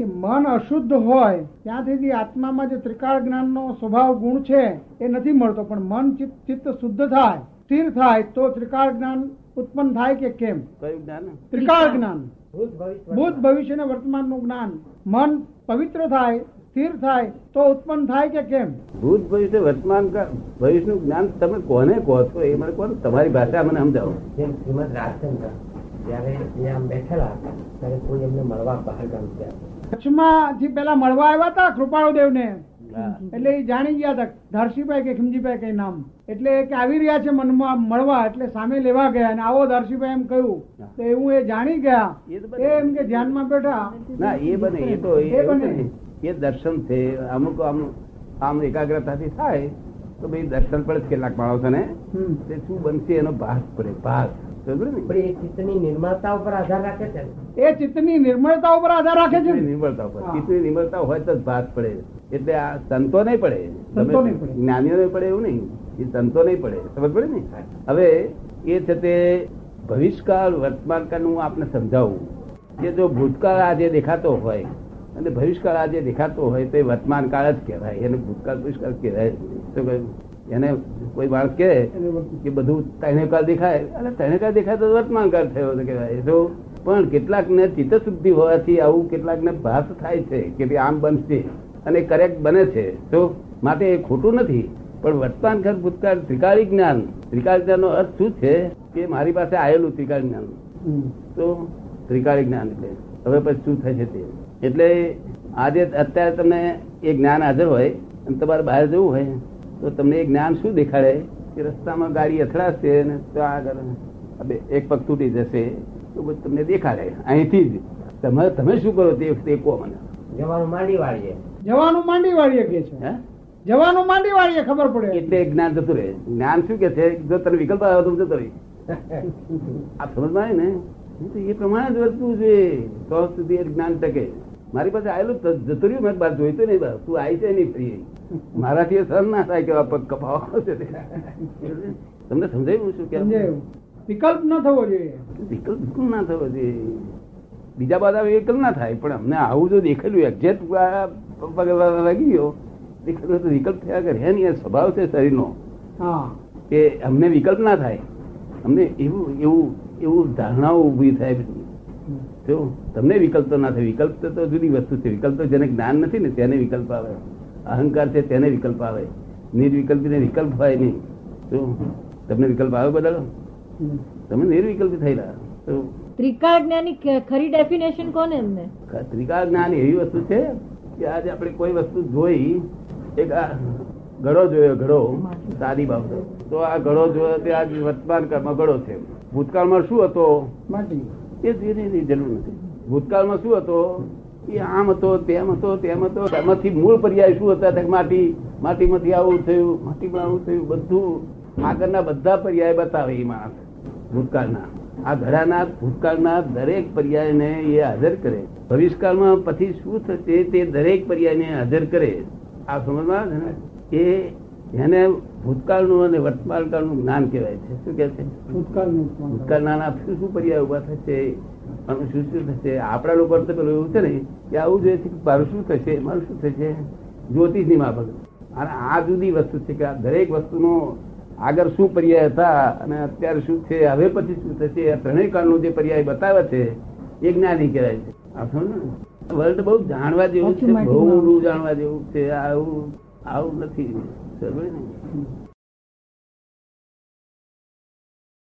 કે મન અશુદ્ધ હોય ત્યાં સુધી આત્મામાં જે ત્રિકાળ જ્ઞાનનો સ્વભાવ ગુણ છે એ નથી મળતો. પણ મન ચિત્ત શુદ્ધ થાય સ્થિર થાય તો ત્રિકાળ જ્ઞાન ઉત્પન્ન થાય કે કેમ? કયું જ્ઞાન? ત્રિકાળ જ્ઞાન. ભૂત ભવિષ્ય ને વર્તમાનનું જ્ઞાન. મન પવિત્ર થાય સ્થિર થાય તો ઉત્પન્ન થાય કે કેમ? ભૂત ભવિષ્ય વર્તમાન ભવિષ્યનું જ્ઞાન તમે કોને કહો છો? એ મને કહો તમારી ભાષા મને સમજાવો. જેમ શ્રીમદ રાજચંદ્ર જયારે અહીંયા બેઠેલા હતા ત્યારે કોઈ એમને મળવા બહાર ગામ ગયા કચ્છમાં થી પેલા મળવા આવ્યા હતા કૃપાળુદેવ ને એટલે એ જાણી ગયા હતા ધરસીભાઈ કે ખીમજીભાઈ કઈ નામ. એટલે કે આવી રહ્યા છે મનમાં મળવા એટલે સામે લેવા ગયા અને આવો ધરસીભાઈ એમ કહ્યું. તો એવું એ જાણી ગયા. એ. એમ કે ધ્યાનમાં બેઠા. ના એ બને એ તો એ બને. એ દર્શન છે અમુક આમ આમ એકાગ્રતાથી થાય તો ભાઈ દર્શન પણ છે કેટલાક માણસોને ને તે શું બનશે એનો ભાગ પડે ભાસ. ને એ ચિત્તની નિર્માતા ઉપર આધાર રાખે છે એ ચિત્તની નિર્મળતા ઉપર આધાર રાખે છે? નિર્મળતા ઉપર. ચિત્તની નિર્મળતા હોય તો ભાત પડે. એટલે આ સંતો નહીં પડે. તમે જ્ઞાનીઓ નહીં પડે એવું નહીં. એ સંતો નહીં પડે. સમજ પડે ને? હવે એ છે તે ભવિષ્યકાળ વર્તમાનકાળ હું આપને સમજાવું કે જો ભૂતકાળ આજે દેખાતો હોય અને ભવિષ્યકાળ આજે દેખાતો હોય તો એ વર્તમાન કાળ જ કહેવાય. એને ભૂતકાળ ભવિષ્યકાળ કહેવાય શું કહ્યું? એને કોઈ કહે વર્તમાન. કે બધું ત્રણે કાળ દેખાય. અને ત્રણે કાળ દેખાય તો વર્તમાન કાળ થયો તો કહેવાય. તો પણ કેટલાક ને ચિત્ત શુદ્ધિ હોવાથી આવું કેટલાક ને ભાસ થાય છે કે ભાઈ આમ બનશે અને કરેક્ટ બને છે. તો માટે એ ખોટું નથી. પણ વર્તમાન કાળ ભૂતકાળ ત્રિકાળી જ્ઞાન. ત્રિકાળ જ્ઞાન નો અર્થ શું છે? કે મારી પાસે આવેલું ત્રિકાળ જ્ઞાન. તો ત્રિકાળી જ્ઞાન એટલે. હવે પછી શું થશે તે? એટલે આજે અત્યારે તમને એ જ્ઞાન હાજર હોય અને તમારે બહાર જવું હોય. તો તમને એ જ્ઞાન શું દેખાડે? કે રસ્તામાં ગાડી અથડાશે ને તો આગળ એક પગ તૂટી જશે તો બધું તમને દેખાડે. અહીંથી જ. તમે તમે શું કરો તે તે કહો મને. જવાનું માંડી વાળીએ જવાનું માંડી વાળીએ કે છે. હે? જવાનું માંડી વાળીએ ખબર પડે. એટલે જ્ઞાન જતું રહે. જ્ઞાન શું કે છે? જો તને વિકલ્પ આવ્યો તો જતો રહી આ સમજમાં આવે ને? એ પ્રમાણે જ વધતું જોઈએ. તો સુધી એ જ્ઞાન ટકે. મારી પાસે આવેલું જતું રહ્યું મેં બાર જોઈતું નહીં બાર. તું આવી છે નહીં ફ્રી મારાથી સહન ના થાય કે પગ કપાવા છે તમને સમજાયું શું કે વિકલ્પ ન થવો જોઈએ. વિકલ્પ બિલકુલ ના થવો જોઈએ. બીજા બધા વિકલ્પ ના થાય પણ અમને આવું જો દેખેલું એક્ઝેક્ટ પગ લાગી ગયો દેખેલું તો વિકલ્પ થયા કરે. નહીં એ સ્વભાવ છે શરીરનો. હા. કે અમને વિકલ્પ ના થાય. અમને એવું એવું એવું ધારણાઓ ઊભી થાય. જો તમને વિકલ્પ તો ના થાય વિકલ્પ તો- જુદી વસ્તુ છે. વિકલ્પ તો જેને જ્ઞાન નથી ને તેને વિકલ્પ આવે. અહંકાર છે તેને વિકલ્પ આવે. નિર્વિકલ્પીને વિકલ્પ હોય નહીં. તો તમને વિકલ્પ આવે બધા તમે નિર્વિકલ્પી થયેલા. તો ત્રિકાળ જ્ઞાની ખરી ડેફિનેશન કોને એમને? ત્રિકાળ જ્ઞાન એવી વસ્તુ છે કે આજે આપણે કોઈ વસ્તુ જોઈ એક ઘડો જોયો ઘડો સાદી બાબતો. તો આ ઘડો જોયો તે આજ વર્તમાન કાળમાં ઘડો છે. ભૂતકાળમાં શું હતો? માટી. જોઈને જરૂર નથી. ભૂતકાળમાં શું હતો? એ આમ હતો, તેમ હતો તેમ હતો. એમાંથી મૂળ પર્યાય શું હતા? તો માટી, માટીમાંથી આવું થયું, માટીમાં આવું થયું, બધું આગળના બધા પર્યાય બતાવે એ માણસ ભૂતકાળના. આ ઘડાના ભૂતકાળના દરેક પર્યાયને એ હાજર કરે. ભવિષ્યકાળમાં પછી શું થશે તે દરેક પર્યાયને હાજર કરે. આ સમજમાં? છે ને એ એને ભૂતકાળનું અને વર્તમાનકાળનું જ્ઞાન કહેવાય છે. શું કહે છે? ભૂતકાળનું ભૂતકાળના શું શું પર્યાય ઊભા થશે? અને શું શું થશે? આપણા લોકો તો પેલું એવું છે ને કે આવું જોઈએ છે કે મારું શું થશે? મારું શું થશે? જ્યોતિષની માફક અને આ જુદી વસ્તુ છે કે આ દરેક વસ્તુનો આગળ શું પર્યાય હતા અને અત્યારે શું છે હવે પછી શું થશે? આ ત્રણેય કાળનો જે પર્યાય બતાવે છે એ જ્ઞાની કહેવાય છે. આ સમજો ને? વર્લ્ડ બહુ જાણવા જેવું છે બહુ જાણવા જેવું છે આવું આવું નથી.